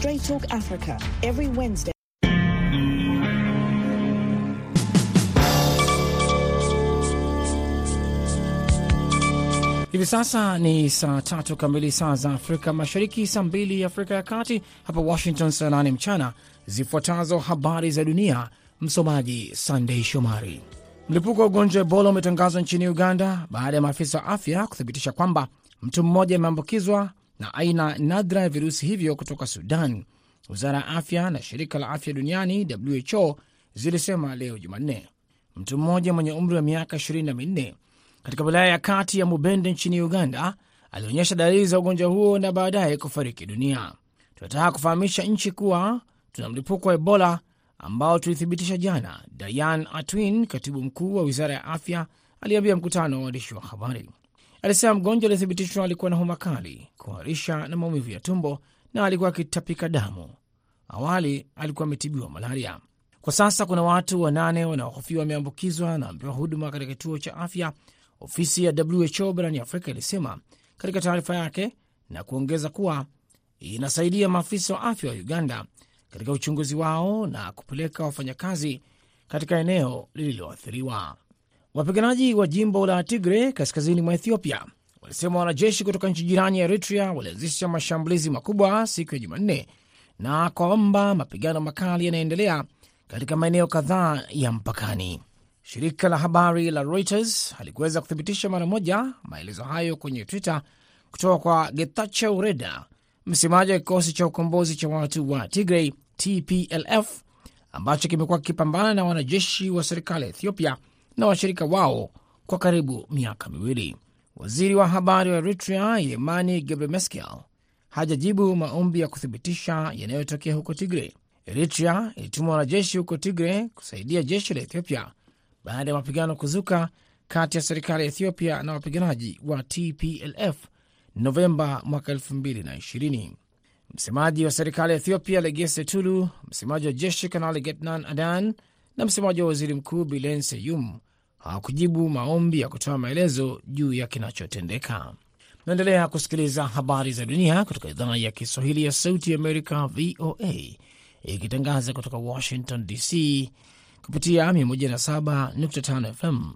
Straight Talk Africa every Wednesday. Hivi sasa ni saa tatu kamili saa za Afrika Mashariki, saa mbili Afrika ya Kati, hapa Washington saa nane mchana. Zifuatazo habari za dunia, msomaji Sandei Shomari. Mlipuko wa ugonjwa wa Ebola umetangazwa nchini Uganda baada ya maafisa wa afya kuthibitisha kwamba mtu mmoja ameambukizwa na aina nadra ya virusi hivyo kutoka Sudan. Wizara ya afya na shirika la afya duniani WHO zilisema leo Jumanne mtu mmoja mwenye umri wa miaka 24 katika wilaya ya kati ya Mubende nchini Uganda alionyesha dalili za ugonjwa huo na baadaye kufariki dunia. Tunataka kufahamisha nchi kuwa tuna mlipuko wa Ebola ambao tulithibitisha jana, Diane Atwin, katibu mkuu wa wizara ya afya, aliambia mkutano wa waandishi wa habari. Alisema mgonjwa aliyethibitishwa alikuwa na homa kali, kuharisha na maumivu ya tumbo na alikuwa akitapika damu. Awali alikuwa ametibiwa malaria. Kwa sasa kuna watu wanane wanaohofiwa wameambukizwa na wamepewa huduma katika kituo cha afya, ofisi ya WHO barani Afrika ilisema katika taarifa yake, na kuongeza kuwa inasaidia maafisa wa afya wa Uganda katika uchunguzi wao na kupeleka wafanyakazi katika eneo lililoathiriwa. Wapiganaji wa jimbo la Tigre kaskazini mwa Ethiopia walisema wanajeshi kutoka nchi jirani ya Eritrea walianzisha mashambulizi makubwa siku ya Jumanne na kwamba mapigano makali yanaendelea katika maeneo kadhaa ya mpakani. Shirika la habari la Reuters halikuweza kuthibitisha mara moja maelezo hayo kwenye Twitter kutoka kwa Getachew Reda, msemaji wa kikosi cha ukombozi cha watu wa Tigray TPLF ambacho kimekuwa kikipambana na wanajeshi wa serikali ya Ethiopia na washirika wao kwa karibu miaka miwili. Waziri wa habari wa Eritrea Yemani Gebremeskel hajajibu maombi ya kuthibitisha yanayotokea huko Tigre. Eritrea ilituma wanajeshi huko Tigre kusaidia jeshi la Ethiopia baada ya mapigano kuzuka kati ya serikali ya Ethiopia na wapiganaji wa TPLF Novemba mwaka 2020. Msemaji wa serikali ya Ethiopia Legesse Tulu, msemaji wa jeshi Kanali Getnan Adan na msemaji wa waziri mkuu Bilen Seyum hawakujibu maombi ya kutoa maelezo juu ya kinachotendeka. Naendelea kusikiliza habari za dunia kutoka idhaa ya Kiswahili ya Sauti ya Amerika, VOA, ikitangaza kutoka Washington DC kupitia 107.5 FM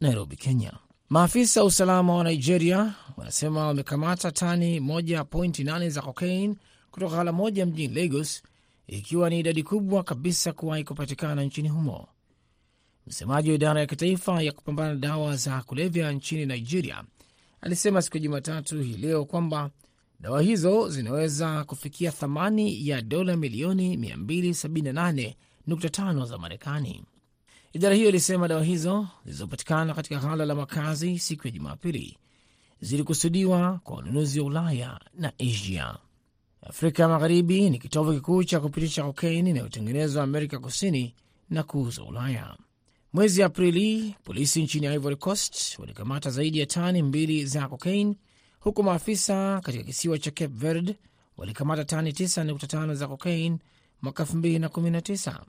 Nairobi, Kenya. Maafisa wa usalama wa Nigeria wanasema wamekamata tani 1.8 za kokain kutoka ghala moja mjini Lagos, ikiwa ni idadi kubwa kabisa kuwahi kupatikana nchini humo. Msemaji wa idara ya kitaifa ya kupambana na dawa za kulevya nchini Nigeria alisema siku ya Jumatatu hii leo kwamba dawa hizo zinaweza kufikia thamani ya dola milioni 278.5 za Marekani. Idara hiyo ilisema dawa hizo zilizopatikana katika ghala la makazi siku ya Jumapili zilikusudiwa kwa wanunuzi wa Ulaya na Asia. Afrika Magharibi ni kitovu kikuu cha kupitisha kokaini inayotengenezwa Amerika Kusini na kuuza Ulaya. Mwezi Aprili, polisi nchini Ivory Coast walikamata zaidi ya tani mbili za kokaini, huku maafisa katika kisiwa cha Cape Verde walikamata tani 9.5 za kokaini mwaka 2019.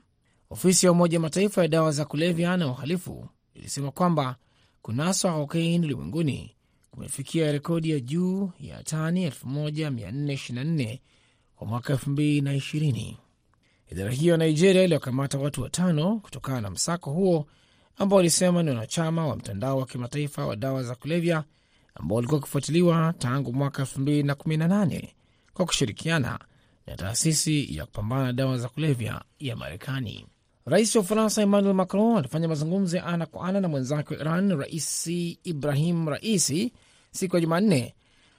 Ofisi ya Umoja Mataifa ya dawa za kulevya na uhalifu ilisema kwamba kunaswa kokaini ulimwenguni kumefikia rekodi ya juu ya tani 1424 kwa mwaka 2020. Idara hiyo ya Nigeria iliyokamata watu watano kutokana na msako huo ambao walisema ni wanachama wa mtandao wa kimataifa wa dawa za kulevya ambao walikuwa wakifuatiliwa tangu mwaka 2018 kwa kushirikiana na taasisi ya kupambana na dawa za kulevya ya Marekani. Rais wa Ufaransa Emmanuel Macron alifanya mazungumzo ya ana kwa ana na mwenzake wa Iran Raisi Ibrahim Raisi siku ya Jumanne,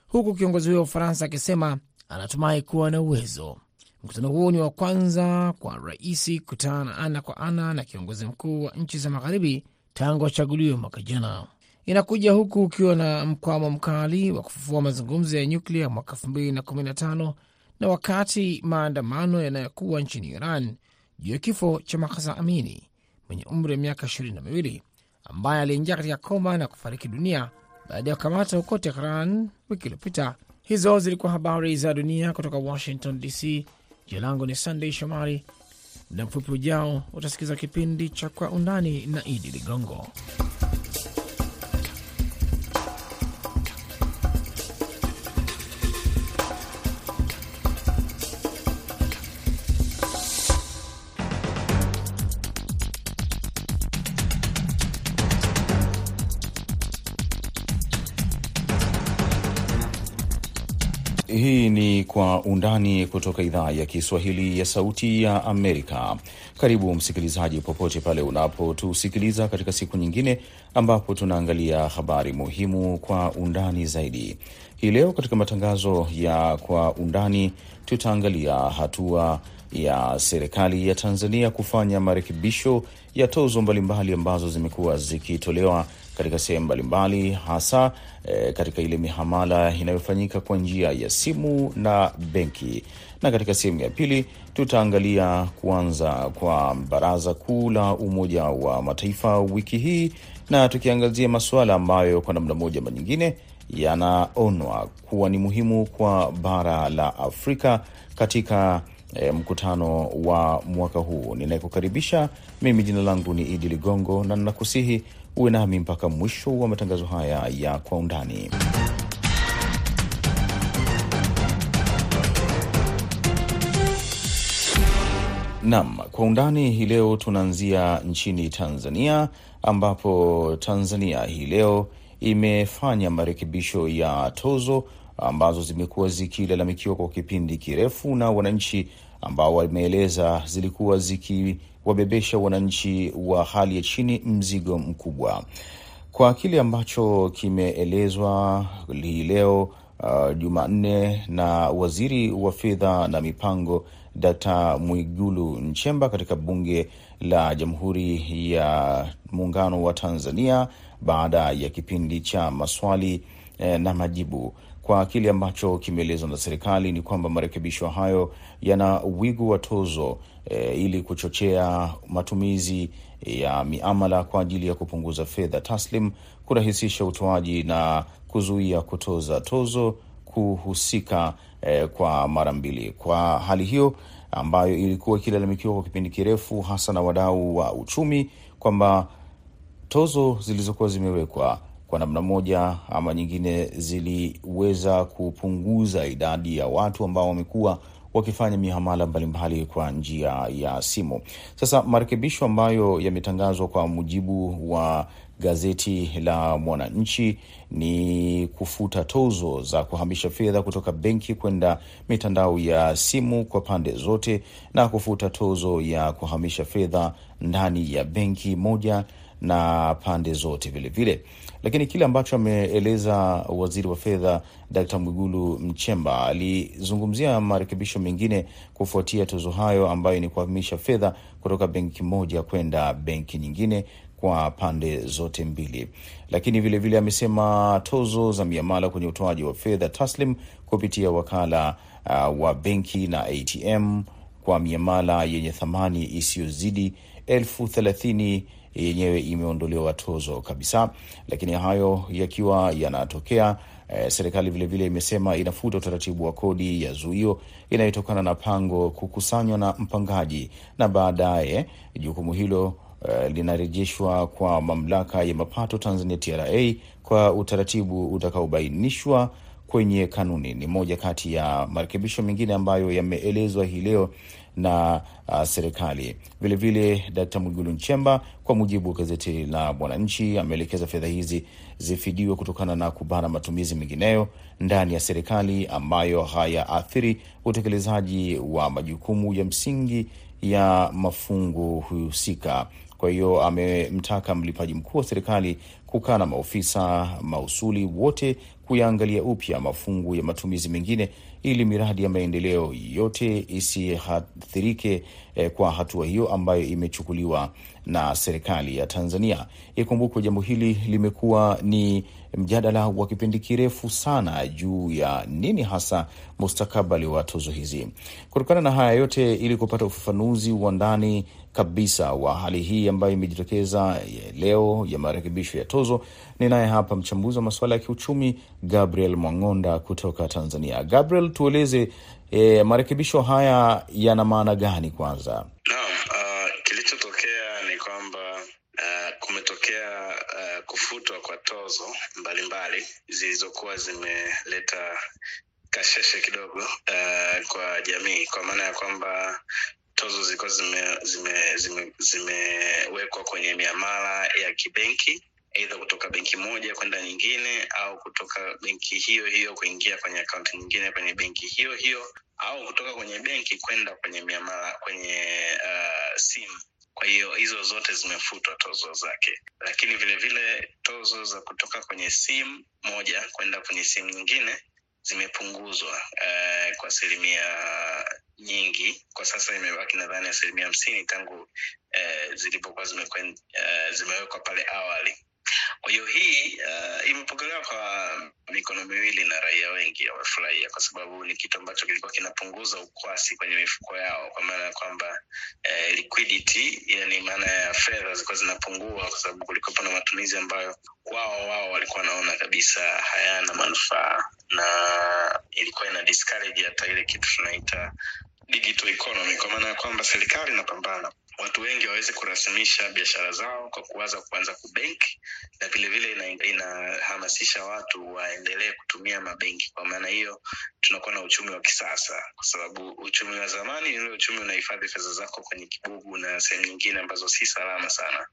huku kiongozi huyo wa Ufaransa akisema anatumai kuwa na uwezo. Mkutano huo ni wa kwanza kwa Raisi kutana ana kwa ana na kiongozi mkuu wa nchi za magharibi tangu achaguliwe mwaka jana. Inakuja huku ukiwa na mkwamo mkali wa kufufua mazungumzo ya nyuklia mwaka 2015 na wakati maandamano yanayokuwa nchini Iran juu ya kifo cha Mahsa Amini mwenye umri wa miaka ishirini na miwili ambaye aliingia katika koma na kufariki dunia baada ya kukamata huko Tehran wiki iliyopita. Hizo zilikuwa habari za dunia kutoka Washington DC. Jina langu ni Sandey Shomari. Muda mfupi ujao utasikiza kipindi cha Kwa Undani na Idi Ligongo. Kwa Undani kutoka idhaa ya Kiswahili ya Sauti ya Amerika. Karibu msikilizaji, popote pale unapotusikiliza katika siku nyingine ambapo tunaangalia habari muhimu kwa undani zaidi. Hii leo katika matangazo ya Kwa Undani tutaangalia hatua ya serikali ya Tanzania kufanya marekebisho ya tozo mbalimbali ambazo zimekuwa zikitolewa katika sehemu mbalimbali hasa e, katika ile mihamala inayofanyika kwa njia ya simu na benki. Na katika sehemu ya pili tutaangalia kuanza kwa Baraza Kuu la Umoja wa Mataifa wiki hii, na tukiangazia masuala ambayo kwa namna moja ama nyingine yanaonwa kuwa ni muhimu kwa bara la Afrika katika E, mkutano wa mwaka huu. Ninayekukaribisha mimi, jina langu ni Idi Ligongo, na ninakusihi uwe nami mpaka mwisho wa matangazo haya ya kwa undani. Nam, kwa undani hii leo tunaanzia nchini Tanzania, ambapo Tanzania hii leo imefanya marekebisho ya tozo ambazo zimekuwa zikilalamikiwa kwa kipindi kirefu na wananchi ambao wameeleza zilikuwa zikiwabebesha wananchi wa hali ya chini mzigo mkubwa. Kwa kile ambacho kimeelezwa hii leo uh, Jumanne na waziri wa fedha na mipango Dkt. Mwigulu Nchemba katika bunge la Jamhuri ya Muungano wa Tanzania baada ya kipindi cha maswali eh, na majibu kwa kile ambacho kimeelezwa na serikali ni kwamba marekebisho hayo yana wigo wa tozo e, ili kuchochea matumizi ya miamala kwa ajili ya kupunguza fedha taslim, kurahisisha utoaji na kuzuia kutoza tozo kuhusika e, kwa mara mbili. Kwa hali hiyo ambayo ilikuwa ikilalamikiwa kwa kipindi kirefu, hasa na wadau wa uchumi, kwamba tozo zilizokuwa zimewekwa kwa namna moja ama nyingine ziliweza kupunguza idadi ya watu ambao wamekuwa wakifanya mihamala mbalimbali kwa njia ya simu. Sasa marekebisho ambayo yametangazwa kwa mujibu wa gazeti la Mwananchi ni kufuta tozo za kuhamisha fedha kutoka benki kwenda mitandao ya simu kwa pande zote na kufuta tozo ya kuhamisha fedha ndani ya benki moja na pande zote vilevile vile. Lakini kile ambacho ameeleza waziri wa fedha Dkt. Mwigulu Mchemba alizungumzia marekebisho mengine kufuatia tozo hayo ambayo ni kuhamisha fedha kutoka benki moja kwenda benki nyingine kwa pande zote mbili. Lakini vilevile amesema tozo za miamala kwenye utoaji wa fedha taslim kupitia wakala uh, wa benki na ATM kwa miamala yenye thamani isiyozidi elfu thelathini yenyewe imeondolewa tozo kabisa. Lakini hayo yakiwa yanatokea, eh, serikali vilevile imesema inafuta utaratibu wa kodi ya zuio inayotokana na pango kukusanywa na mpangaji, na baadaye jukumu hilo Uh, linarejeshwa kwa mamlaka ya mapato Tanzania TRA kwa utaratibu utakaobainishwa kwenye kanuni. Ni moja kati ya marekebisho mengine ambayo yameelezwa hii leo na uh, serikali vilevile. Dkt. Mwigulu Nchemba, kwa mujibu wa gazeti la Mwananchi, ameelekeza fedha hizi zifidiwe kutokana na kubana matumizi mengineyo ndani ya serikali ambayo hayaathiri utekelezaji wa majukumu ya msingi ya mafungu husika. Kwa hiyo amemtaka mlipaji mkuu wa serikali kukaa na maofisa mausuli wote kuyaangalia upya mafungu ya matumizi mengine ili miradi ya maendeleo yote isiathirike eh, kwa hatua hiyo ambayo imechukuliwa na serikali ya Tanzania. Ikumbukwe jambo hili limekuwa ni mjadala wa kipindi kirefu sana juu ya nini hasa mustakabali wa tozo hizi. Kutokana na haya yote, ili kupata ufafanuzi wa ndani kabisa wa hali hii ambayo imejitokeza leo ya marekebisho ya tozo, ninaye hapa mchambuzi wa masuala ya kiuchumi Gabriel Mwang'onda kutoka Tanzania. Gabriel, tueleze e, marekebisho haya yana maana gani kwanza? Naam, uh, kilichotokea ni kwamba uh, kumetokea uh, kufutwa kwa tozo mbalimbali zilizokuwa zimeleta kasheshe kidogo uh, kwa jamii, kwa maana ya kwamba tozo zilikuwa zimewekwa zime, zime, zime kwenye miamala ya kibenki aidha kutoka benki moja kwenda nyingine au kutoka benki hiyo hiyo kuingia kwenye akaunti nyingine kwenye benki hiyo hiyo au kutoka kwenye benki kwenda kwenye miamala kwenye uh, simu kwa hiyo hizo zote zimefutwa tozo zake. Lakini vile vile tozo za kutoka kwenye simu moja kwenda kwenye simu nyingine zimepunguzwa eh, kwa asilimia nyingi. Kwa sasa imebaki nadhani asilimia hamsini tangu eh, zilipokuwa eh, zimewekwa pale awali kwa hiyo hii uh, imepokelewa kwa mikono miwili na raia wengi wamefurahia kwa sababu ni kitu ambacho kilikuwa kinapunguza ukwasi kwenye mifuko yao kwa maana ya kwamba eh, liquidity yani maana ya fedha zilikuwa zinapungua kwa sababu kulikuwepo na matumizi ambayo wao wao walikuwa wanaona kabisa hayana manufaa na ilikuwa ina discourage hata ile kitu tunaita digital economy kwa maana ya kwamba serikali inapambana watu wengi waweze kurasimisha biashara zao kwa kuwaza kuanza kubenki na vilevile inahamasisha ina watu waendelee kutumia mabenki. Kwa maana hiyo tunakuwa na uchumi wa kisasa kwa sababu uchumi wa zamani ni ule uchumi unahifadhi fedha zako kwenye kibugu na sehemu nyingine ambazo si salama sana.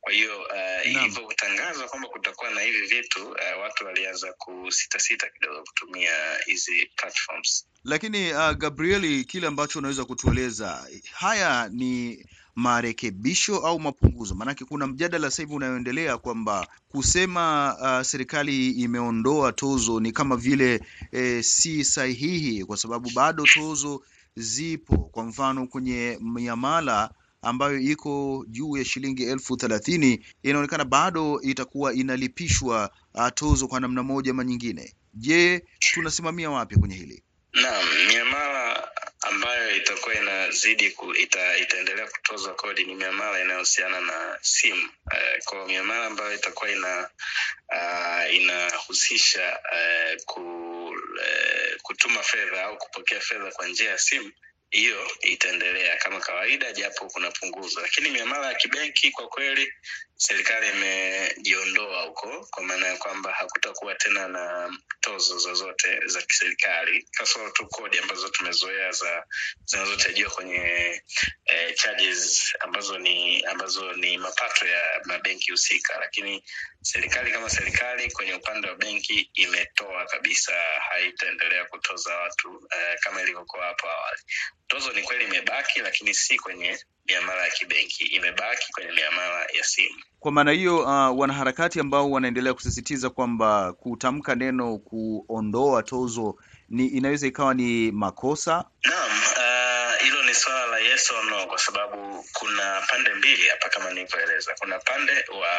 Kwa hiyo uh, ilivyotangazwa kwamba kutakuwa na hivi vitu uh, watu walianza kusitasita kidogo kutumia hizi platforms. Lakini uh, gabrieli kile ambacho unaweza kutueleza haya ni marekebisho au mapunguzo? Maanake kuna mjadala sasa hivi unayoendelea kwamba kusema uh, serikali imeondoa tozo ni kama vile eh, si sahihi kwa sababu bado tozo zipo. Kwa mfano kwenye miamala ambayo iko juu ya shilingi elfu thelathini inaonekana bado itakuwa inalipishwa uh, tozo kwa namna moja ama nyingine. Je tunasimamia wapi kwenye hili? Naam miamala ambayo itakuwa inazidi ku, ita, itaendelea kutozwa kodi ni miamala inayohusiana na simu. Uh, kwa miamala ambayo itakuwa ina uh, inahusisha uh, ku, uh, kutuma fedha au kupokea fedha kwa njia ya simu hiyo itaendelea kama kawaida japo kuna punguzo. Lakini miamala ya kibenki kwa kweli serikali imejiondoa huko kwa maana ya kwamba hakutakuwa tena na tozo zozote za kiserikali. Kasoro tu kodi ambazo tumezoea za zinazotajiwa kwenye eh, charges ambazo ni ambazo ni mapato ya mabenki husika. Lakini serikali kama serikali kwenye upande wa benki imetoa kabisa haitaendelea kutoza watu eh, kama ilivyokuwa hapo awali tozo ni kweli imebaki lakini si kwenye miamala ya kibenki. Imebaki kwenye miamala ya simu. Kwa maana hiyo uh, wanaharakati ambao wanaendelea kusisitiza kwamba kutamka neno kuondoa tozo ni inaweza ikawa ni makosa? Naam hilo uh, ni swala la yes or no kwa sababu kuna pande mbili hapa kama nilivyoeleza. Kuna pande wa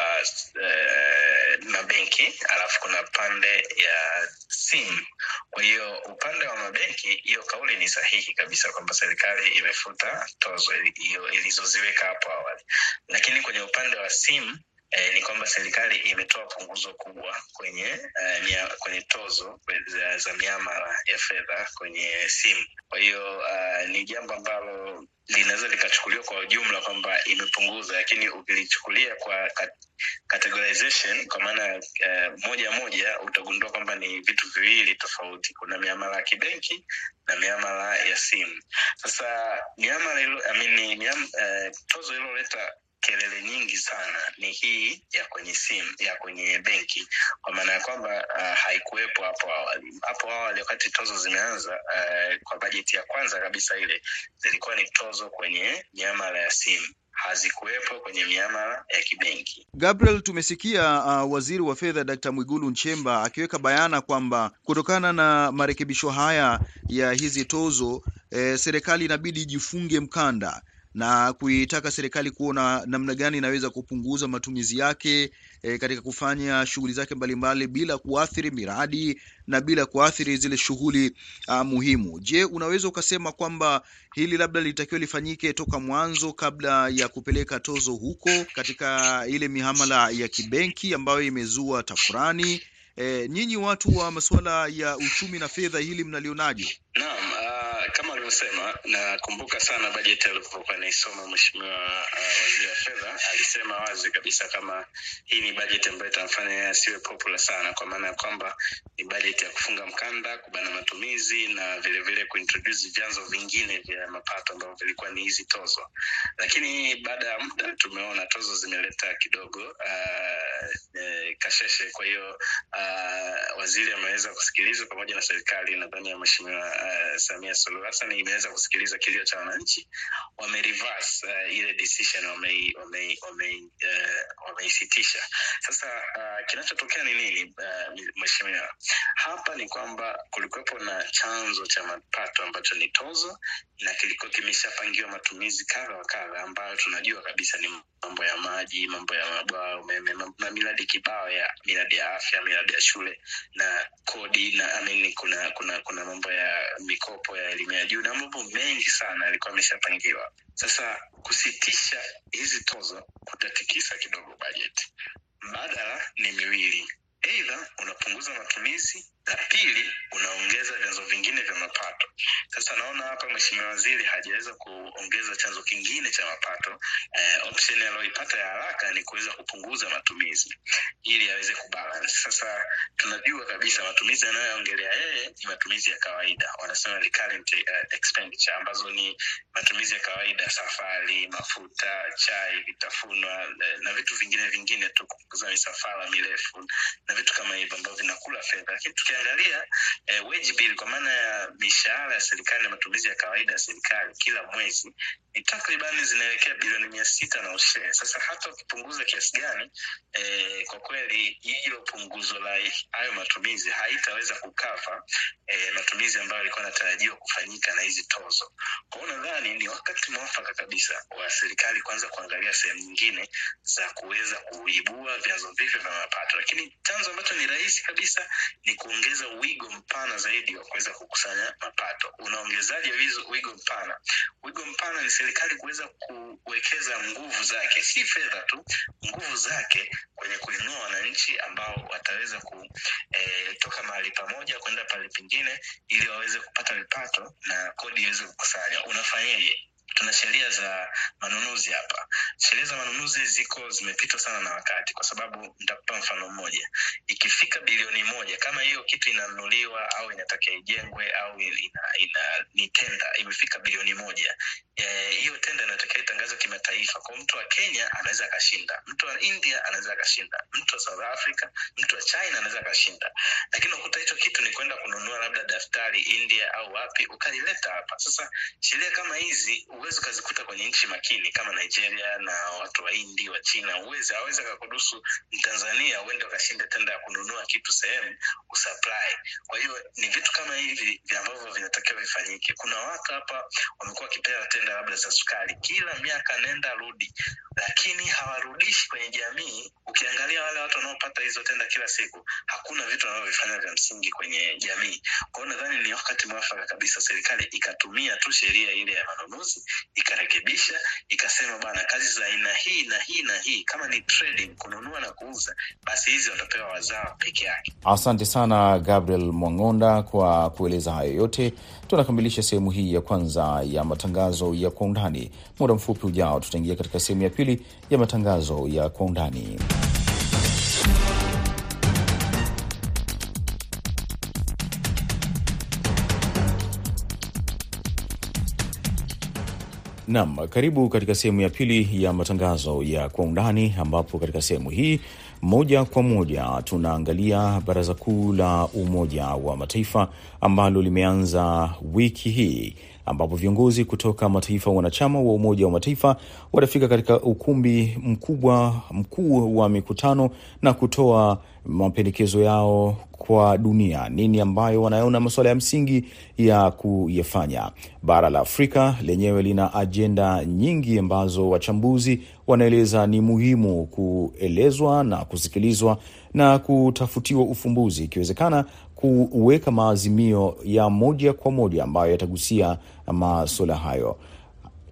uh, mabenki alafu kuna pande ya simu. Kwa hiyo upande wa mabenki hiyo kauli ni sahihi kabisa kwamba serikali imefuta tozo ilizoziweka hapo awali. Lakini kwenye upande wa simu eh, ni kwamba serikali imetoa punguzo kubwa kwenye eh, mia, kwenye tozo za, za miamala ya fedha kwenye simu. Kwa hiyo uh, ni jambo ambalo linaweza likachukuliwa kwa ujumla kwamba imepunguza lakini ukilichukulia kwa categorization kwa maana uh, moja moja utagundua kwamba ni vitu viwili tofauti. Kuna miamala ya kibenki na miamala ya simu. Sasa miamala ilo, I mean, miam, uh, tozo ililoleta kelele nyingi sana. Ni hii ya kwenye simu ya kwenye benki. Kwa maana ya kwamba uh, haikuwepo hapo awali. Hapo awali wakati tozo zimeanza uh, kwa bajeti ya kwanza kabisa ile zilikuwa ni tozo kwenye miamala ya simu. Hazikuwepo kwenye miamala ya kibenki. Gabriel, tumesikia uh, waziri wa fedha Dkt. Mwigulu Nchemba akiweka bayana kwamba kutokana na marekebisho haya ya hizi tozo eh, serikali inabidi ijifunge mkanda na kuitaka serikali kuona namna gani inaweza kupunguza matumizi yake e, katika kufanya shughuli zake mbalimbali bila kuathiri miradi na bila kuathiri zile shughuli uh, muhimu. Je, unaweza ukasema kwamba hili labda litakiwa lifanyike toka mwanzo kabla ya kupeleka tozo huko katika ile mihamala ya kibenki ambayo imezua tafurani? E, nyinyi watu wa masuala ya uchumi na fedha, hili mnalionaje? Naam, uh, kama alivyosema, nakumbuka sana bajeti alivyokuwa naisoma mheshimiwa uh, waziri wa fedha, alisema wazi kabisa kama hii ni bajeti ambayo itamfanya yeye asiwe popular sana, kwa maana ya kwamba ni bajeti ya kufunga mkanda, kubana matumizi na vilevile vile kuintroduce vyanzo vingine vya mapato ambavyo vilikuwa ni hizi tozo. Lakini baada ya muda tumeona tozo zimeleta kidogo uh, eh, kasheshe. Kwa hiyo uh, waziri ameweza kusikiliza pamoja na serikali nadhani ya mheshimiwa uh, Samia Suluhu Hassan imeweza kusikiliza kilio cha wananchi, wame reverse uh, ile decision wame wame wame uh, wameisitisha. Sasa uh, kinachotokea ni nini uh, mheshimiwa? Hapa ni kwamba kulikuwepo na chanzo cha mapato ambacho ni tozo na kilikuwa kimeshapangiwa matumizi kadha wa kadha ambayo tunajua kabisa ni mambo ya maji, mambo ya mabwawa, umeme na miradi kibao ya miradi ya afya, miradi ya shule na kodi na amini, kuna kuna kuna mambo ya mikopo ya elimu ya juu na mambo mengi sana yalikuwa ameshapangiwa. Sasa kusitisha hizi tozo kutatikisa kidogo bajeti. Mbadala ni miwili, eidha unapunguza matumizi na pili unaongeza vyanzo vingine vya mapato. Sasa naona hapa mheshimiwa waziri hajaweza kuongeza chanzo kingine cha mapato. Eh, option aliyoipata ya haraka ni kuweza kupunguza matumizi ili aweze kubalance. Sasa tunajua kabisa matumizi anayoongelea yeye ni matumizi ya kawaida, wanasema recurrent uh, expenditure, ambazo ni matumizi ya kawaida, safari, mafuta, chai, vitafunwa na vitu vingine vingine tu, kupunguza misafara mirefu na vitu kama hivyo ambavyo vinakula fedha, lakini tukiangalia eh, wage bill kwa maana ya mishahara ya serikali na matumizi ya kawaida ya serikali kila mwezi ni takribani zinaelekea bilioni mia sita na ushee. Sasa hata ukipunguza kiasi gani, eh, kwa kweli hilo punguzo la hayo matumizi haitaweza kukava eh, matumizi ambayo yalikuwa yanatarajiwa kufanyika na hizi tozo. Kwao nadhani ni wakati mwafaka kabisa wa serikali kuanza kuangalia sehemu nyingine za kuweza kuibua vyanzo vipya vya mapato, lakini chanzo ambacho ni rahisi kabisa ni kuongeza wigo mpana zaidi wa kuweza kukusanya mapato. Unaongezaje wigo mpana? Wigo mpana ni serikali kuweza kuwekeza nguvu zake, si fedha tu, nguvu zake kwenye kuinua wananchi ambao wataweza kutoka eh, mahali pamoja kwenda pale pengine, ili waweze kupata vipato na kodi iweze kukusanya. Unafanyaje? Tuna sheria za manunuzi hapa. Sheria za manunuzi ziko zimepitwa sana na wakati, kwa sababu nitakupa mfano mmoja. Ikifika bilioni moja, kama hiyo kitu inanunuliwa au inatakia ijengwe au ina, ina, ni tenda imefika bilioni moja, hiyo e, tenda inatakiwa itangazwe kimataifa. Kwa mtu wa Kenya anaweza akashinda, mtu wa India anaweza akashinda, mtu wa South Africa, mtu wa China anaweza akashinda, lakini ukuta hicho kitu ni kwenda kununua labda daftari India au wapi, ukalileta hapa. Sasa sheria kama hizi huwezi ukazikuta kwenye nchi makini kama Nigeria na watu wa Hindi wa China. Uwezi awezi akakuruhusu Mtanzania uende ukashinda tenda ya kununua kitu sehemu usupply. Kwa hiyo ni vitu kama hivi ambavyo vinatakiwa vifanyike. Kuna watu hapa wamekuwa wakipewa tenda labda za sukari. Kila miaka nenda rudi, lakini hawarudishi kwenye jamii. Ukiangalia wale watu wanaopata hizo tenda kila siku, hakuna vitu wanavyovifanya vya msingi kwenye jamii. Kwao nadhani ni wakati mwafaka kabisa serikali ikatumia tu sheria ile ya manunuzi ikarekebisha ikasema, bana, kazi za aina hii na hii na hii, kama ni trading, kununua na kuuza, basi hizi watapewa wazawa peke yake. Asante sana Gabriel Mwang'onda kwa kueleza hayo yote. Tunakamilisha sehemu hii ya kwanza ya matangazo ya kwa undani. Muda mfupi ujao, tutaingia katika sehemu ya pili ya matangazo ya kwa undani. Nam, karibu katika sehemu ya pili ya matangazo ya kwa undani, ambapo katika sehemu hii moja kwa moja tunaangalia Baraza Kuu la Umoja wa Mataifa ambalo limeanza wiki hii ambapo viongozi kutoka mataifa wanachama wa Umoja wa Mataifa watafika katika ukumbi mkubwa mkuu wa mikutano na kutoa mapendekezo yao kwa dunia, nini ambayo wanaona masuala ya msingi ya kuyafanya. Bara la Afrika lenyewe lina ajenda nyingi ambazo wachambuzi wanaeleza ni muhimu kuelezwa na kusikilizwa na kutafutiwa ufumbuzi, ikiwezekana kuweka maazimio ya moja kwa moja ambayo yatagusia masuala hayo.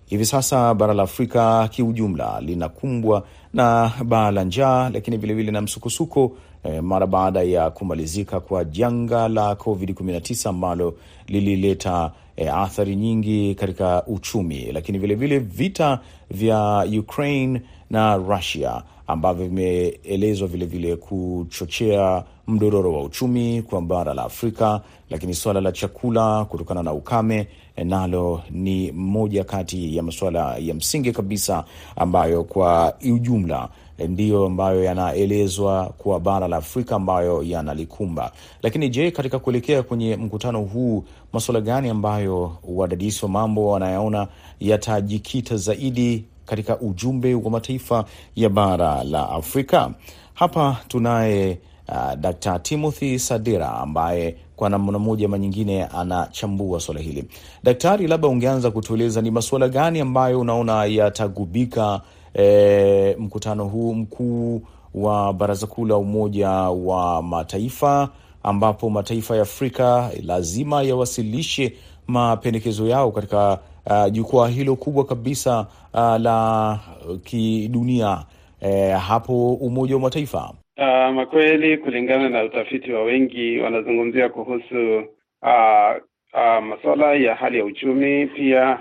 Hivi sasa bara la Afrika kiujumla linakumbwa na baa la njaa, lakini vilevile na msukosuko eh, mara baada ya kumalizika kwa janga la COVID-19 ambalo lilileta eh, athari nyingi katika uchumi, lakini vilevile vile vita vya Ukraine na Russia ambavyo vimeelezwa vilevile kuchochea mdororo wa uchumi kwa bara la Afrika, lakini suala la chakula kutokana na ukame nalo ni moja kati ya masuala ya msingi kabisa ambayo kwa ujumla ndiyo ambayo yanaelezwa kwa bara la Afrika ambayo yanalikumba. Lakini je, katika kuelekea kwenye mkutano huu masuala gani ambayo wadadisi wa mambo wanayaona yatajikita zaidi katika ujumbe wa mataifa ya bara la Afrika? Hapa tunaye uh, Dkt. Timothy Sadera ambaye kwa namna moja ama nyingine anachambua swala hili. Daktari, labda ungeanza kutueleza ni masuala gani ambayo unaona yatagubika e, mkutano huu mkuu wa Baraza Kuu la Umoja wa Mataifa, ambapo mataifa ya Afrika lazima yawasilishe mapendekezo yao katika uh, jukwaa hilo kubwa kabisa uh, la kidunia uh, hapo Umoja wa Mataifa. Uh, makweli kulingana na utafiti wa wengi wanazungumzia kuhusu uh, uh, masuala ya hali ya uchumi, pia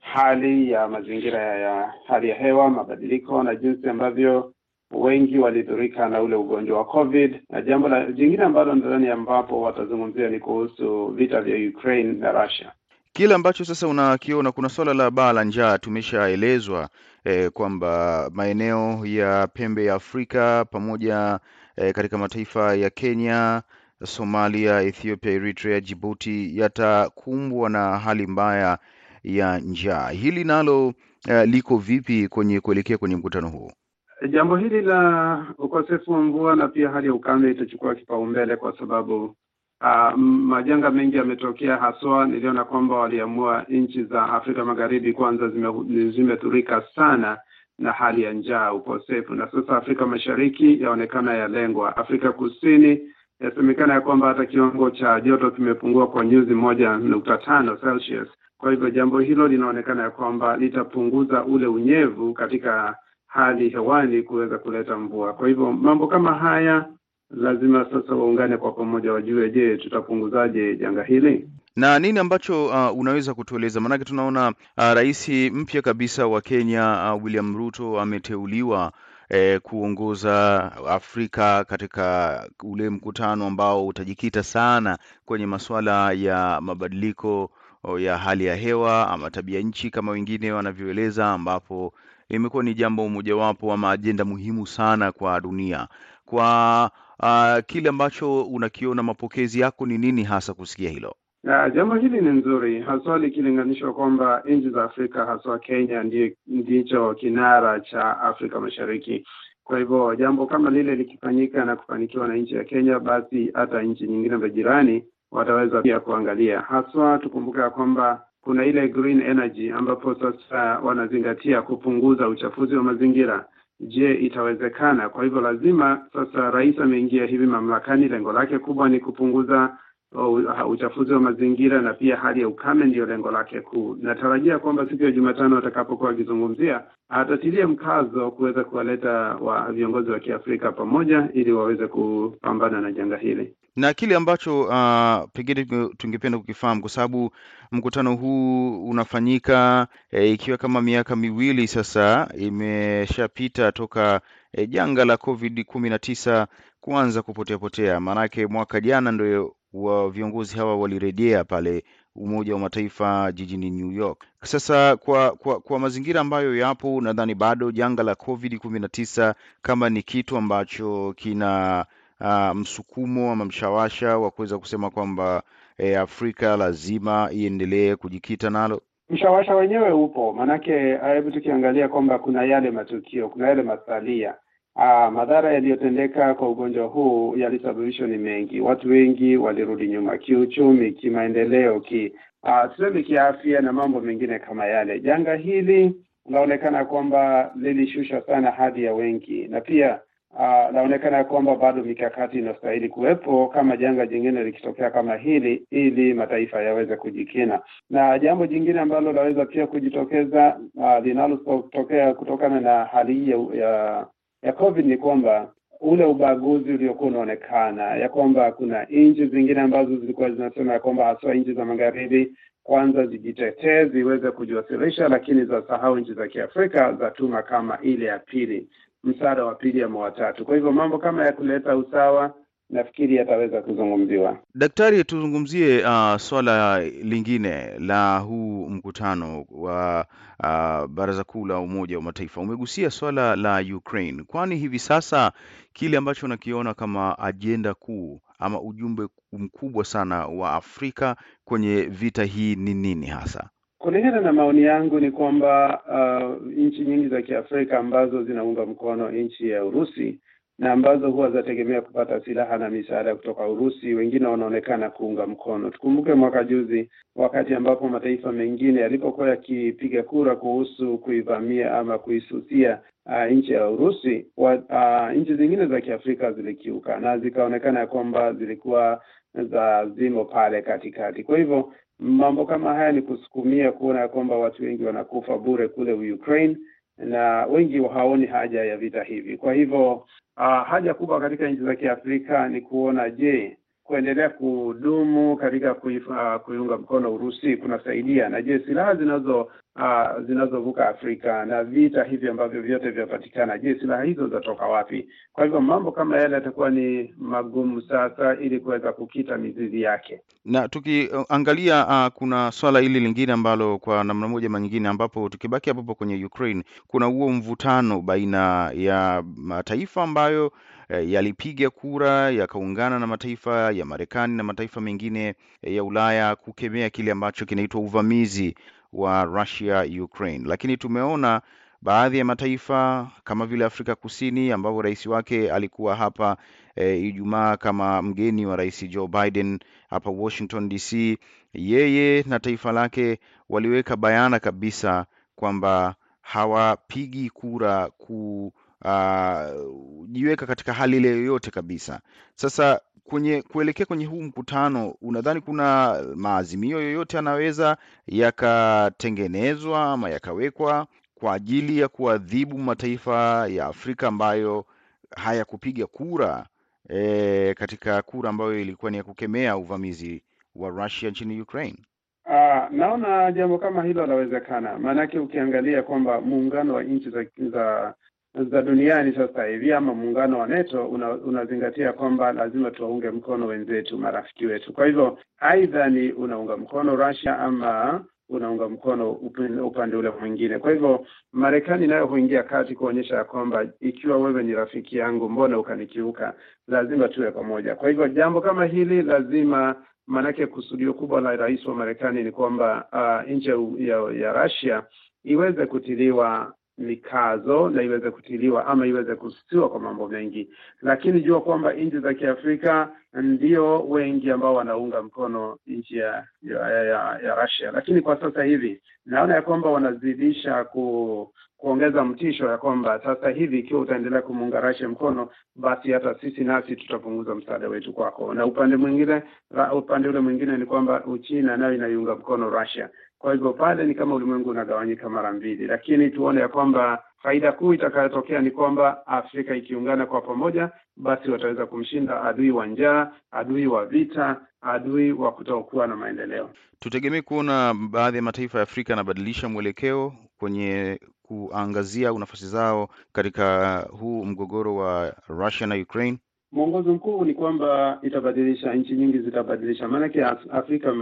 hali ya mazingira ya hali ya hewa, mabadiliko na jinsi ambavyo wengi walidhurika na ule ugonjwa wa COVID, na jambo la jingine ambalo nadhani ambapo watazungumzia ni kuhusu vita vya Ukraine na Russia. Kile ambacho sasa unakiona kuna swala la baa la njaa, tumeshaelezwa eh, kwamba maeneo ya pembe ya Afrika pamoja eh, katika mataifa ya Kenya, Somalia, Ethiopia, Eritrea, Djibouti yatakumbwa na hali mbaya ya njaa. Hili nalo eh, liko vipi kwenye kuelekea kwenye mkutano huu? Jambo hili la ukosefu wa mvua na pia hali ya ukame itachukua kipaumbele kwa sababu Uh, majanga mengi yametokea, haswa niliona kwamba waliamua nchi za Afrika Magharibi kwanza zimethurika sana na hali ya njaa, ukosefu, na sasa Afrika Mashariki yaonekana yalengwa. Afrika Kusini yasemekana ya kwamba hata kiwango cha joto kimepungua kwa nyuzi moja nukta tano Celsius. Kwa hivyo jambo hilo linaonekana ya kwamba litapunguza ule unyevu katika hali hewani kuweza kuleta mvua. Kwa hivyo mambo kama haya lazima sasa waungane kwa pamoja, wajue, je, tutapunguzaje janga hili na nini ambacho uh, unaweza kutueleza? Maanake tunaona uh, rais mpya kabisa wa Kenya uh, William Ruto ameteuliwa eh, kuongoza Afrika katika ule mkutano ambao utajikita sana kwenye masuala ya mabadiliko ya hali ya hewa ama tabia nchi kama wengine wanavyoeleza, ambapo imekuwa ni jambo mojawapo ama ajenda muhimu sana kwa dunia kwa Uh, kile ambacho unakiona, mapokezi yako ni nini hasa kusikia hilo? Uh, jambo hili ni nzuri haswa likilinganishwa kwamba nchi za Afrika haswa Kenya ndicho kinara cha Afrika Mashariki. Kwa hivyo jambo kama lile likifanyika na kufanikiwa na nchi ya Kenya, basi hata nchi nyingine za jirani wataweza pia kuangalia. Haswa tukumbuke ya kwamba kuna ile green energy ambapo sasa wanazingatia kupunguza uchafuzi wa mazingira. Je, itawezekana? Kwa hivyo lazima sasa, rais ameingia hivi mamlakani, lengo lake kubwa ni kupunguza uchafuzi wa mazingira na pia hali ya ukame, ndiyo lengo lake kuu. Natarajia kwamba siku ya Jumatano atakapokuwa akizungumzia, atatilia mkazo kuweza kuwaleta wa viongozi wa Kiafrika pamoja ili waweze kupambana na janga hili na kile ambacho uh, pengine tungependa kukifahamu kwa sababu mkutano huu unafanyika e, ikiwa kama miaka miwili sasa imeshapita toka e, janga la COVID kumi na tisa kuanza kupotea potea. Maanake mwaka jana ndio wa viongozi hawa walirejea pale Umoja wa Mataifa jijini New York. Sasa kwa kwa, kwa mazingira ambayo yapo, nadhani bado janga la COVID kumi na tisa kama ni kitu ambacho kina Uh, msukumo ama mshawasha wa kuweza kusema kwamba eh, Afrika lazima iendelee kujikita nalo. Mshawasha wenyewe upo, maanake hebu tukiangalia kwamba kuna yale matukio, kuna yale masalia. Aa, madhara yaliyotendeka kwa ugonjwa huu yalisababishwa ni mengi. Watu wengi walirudi nyuma kiuchumi, kimaendeleo, ki tuseme kiafya na mambo mengine kama yale. Janga hili unaonekana kwamba lilishusha sana hadhi ya wengi na pia naonekana uh, ya kwamba bado mikakati inastahili kuwepo kama janga jingine likitokea kama hili, ili mataifa yaweze kujikina. Na jambo jingine ambalo laweza pia kujitokeza uh, linalotokea kutokana na hali hii ya, ya COVID ni kwamba ule ubaguzi uliokuwa unaonekana ya kwamba kuna nchi zingine ambazo zilikuwa zinasema ya kwamba haswa nchi za magharibi kwanza zijitetee ziweze kujiwasilisha, lakini za sahau nchi za Kiafrika za tuma kama ile ya pili, msaada wa pili ama watatu. Kwa hivyo mambo kama ya kuleta usawa nafikiri yataweza kuzungumziwa. Daktari, tuzungumzie uh, swala lingine la huu mkutano wa uh, Baraza Kuu la Umoja wa Mataifa. Umegusia swala la Ukraine, kwani hivi sasa kile ambacho unakiona kama ajenda kuu ama ujumbe mkubwa sana wa Afrika kwenye vita hii ni nini hasa? Kulingana na maoni yangu ni kwamba uh, nchi nyingi za Kiafrika ambazo zinaunga mkono nchi ya Urusi na ambazo huwa zinategemea kupata silaha na misaada kutoka Urusi, wengine wanaonekana kuunga mkono. Tukumbuke mwaka juzi, wakati ambapo mataifa mengine yalipokuwa yakipiga kura kuhusu kuivamia ama kuisusia uh, nchi ya Urusi uh, nchi zingine za Kiafrika zilikiuka na zikaonekana ya kwamba zilikuwa za zimo pale katikati. Kwa hivyo mambo kama haya ni kusukumia kuona ya kwamba watu wengi wanakufa bure kule Ukraine na wengi hawaoni haja ya vita hivi. Kwa hivyo uh, haja kubwa katika nchi za Kiafrika ni kuona je, kuendelea kudumu katika kuifa, kuiunga mkono Urusi kunasaidia, na je silaha zinazo uh, zinazovuka Afrika na vita hivi ambavyo vyote vyapatikana, je silaha hizo zatoka wapi? Kwa hivyo mambo kama yale yatakuwa ni magumu sasa, ili kuweza kukita mizizi yake. Na tukiangalia uh, kuna swala hili lingine ambalo kwa namna moja ama nyingine, ambapo tukibaki hapo kwenye Ukraine, kuna huo mvutano baina ya mataifa ambayo eh, yalipiga kura yakaungana na mataifa ya Marekani na mataifa mengine ya Ulaya kukemea kile ambacho kinaitwa uvamizi wa Russia Ukraine, lakini tumeona baadhi ya mataifa kama vile Afrika Kusini ambapo rais wake alikuwa hapa e, Ijumaa kama mgeni wa rais Joe Biden hapa Washington DC, yeye na taifa lake waliweka bayana kabisa kwamba hawapigi kura kujiweka uh, katika hali ile yoyote kabisa. Sasa kwenye kuelekea kwenye huu mkutano, unadhani kuna maazimio yoyote yanaweza yakatengenezwa ama yakawekwa kwa ajili ya kuadhibu mataifa ya Afrika ambayo hayakupiga kura e, katika kura ambayo ilikuwa ni ya kukemea uvamizi wa Russia nchini Ukraine? Uh, naona jambo kama hilo lawezekana, maanake ukiangalia kwamba muungano wa nchi za, za za duniani sasa hivi ama muungano wa NATO una, unazingatia kwamba lazima tuwaunge mkono wenzetu, marafiki wetu. Kwa hivyo aidha ni unaunga mkono Russia ama unaunga mkono upande ule mwingine. Kwa hivyo Marekani nayo huingia kati kuonyesha ya kwamba ikiwa wewe ni rafiki yangu, mbona ukanikiuka? Lazima tuwe pamoja. Kwa hivyo jambo kama hili lazima, maanake kusudio kubwa la rais wa Marekani ni kwamba uh, nchi ya, ya Russia iweze kutiliwa mikazo na iweze kutiliwa ama iweze kusitiwa kwa mambo mengi, lakini jua kwamba nchi za Kiafrika ndio wengi ambao wanaunga mkono nchi ya, ya, ya, ya Russia, lakini kwa sasa hivi naona ya kwamba wanazidisha ku kuongeza mtisho ya kwamba sasa hivi ikiwa utaendelea kumuunga Russia mkono, basi hata sisi nasi tutapunguza msaada wetu kwako. Na upande mwingine, upande ule mwingine ni kwamba Uchina nayo inaiunga mkono Russia. Kwa hivyo pale ni kama ulimwengu unagawanyika mara mbili, lakini tuone ya kwamba faida kuu itakayotokea ni kwamba Afrika ikiungana kwa pamoja, basi wataweza kumshinda adui wa njaa, adui wa vita, adui wa kutokuwa na maendeleo. Tutegemee kuona baadhi ya mataifa ya Afrika yanabadilisha mwelekeo kwenye kuangazia nafasi zao katika huu mgogoro wa Russia na Ukraine. Mwongozo mkuu ni kwamba itabadilisha, nchi nyingi zitabadilisha. Maanake Afrika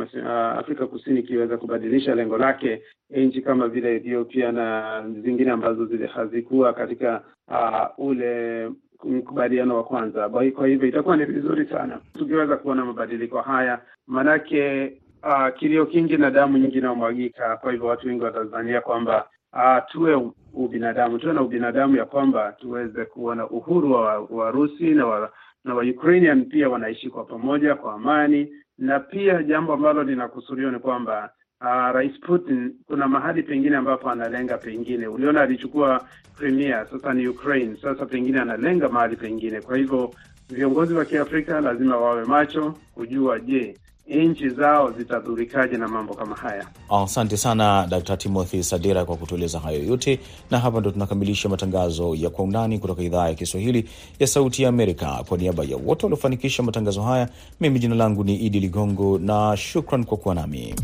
Afrika Kusini ikiweza kubadilisha lengo lake, nchi kama vile Ethiopia na zingine ambazo zile hazikuwa katika uh, ule mkubaliano wa kwanza. Kwa hivyo itakuwa ni vizuri sana tukiweza kuona mabadiliko haya, maanake uh, kilio kingi na damu nyingi inayomwagika. Kwa hivyo watu wengi watazania kwamba uh, tuwe ubinadamu, tuwe na ubinadamu ya kwamba tuweze kuona uhuru wa Warusi na wa, na wa Ukrainian pia wanaishi kwa pamoja kwa amani, na pia jambo ambalo linakusudiwa ni kwamba uh, Rais Putin kuna mahali pengine ambapo analenga pengine, uliona alichukua Crimea, sasa ni Ukraine, sasa pengine analenga mahali pengine. Kwa hivyo viongozi wa Kiafrika lazima wawe macho kujua, je, nchi zao zitadhurikaje na mambo kama haya. Asante sana Dkt. Timothy Sadera kwa kutueleza hayo yote, na hapa ndo tunakamilisha matangazo ya Kwa Undani kutoka idhaa ya Kiswahili ya Sauti ya Amerika. Kwa niaba ya wote waliofanikisha matangazo haya, mimi jina langu ni Idi Ligongo na shukran kwa kuwa nami.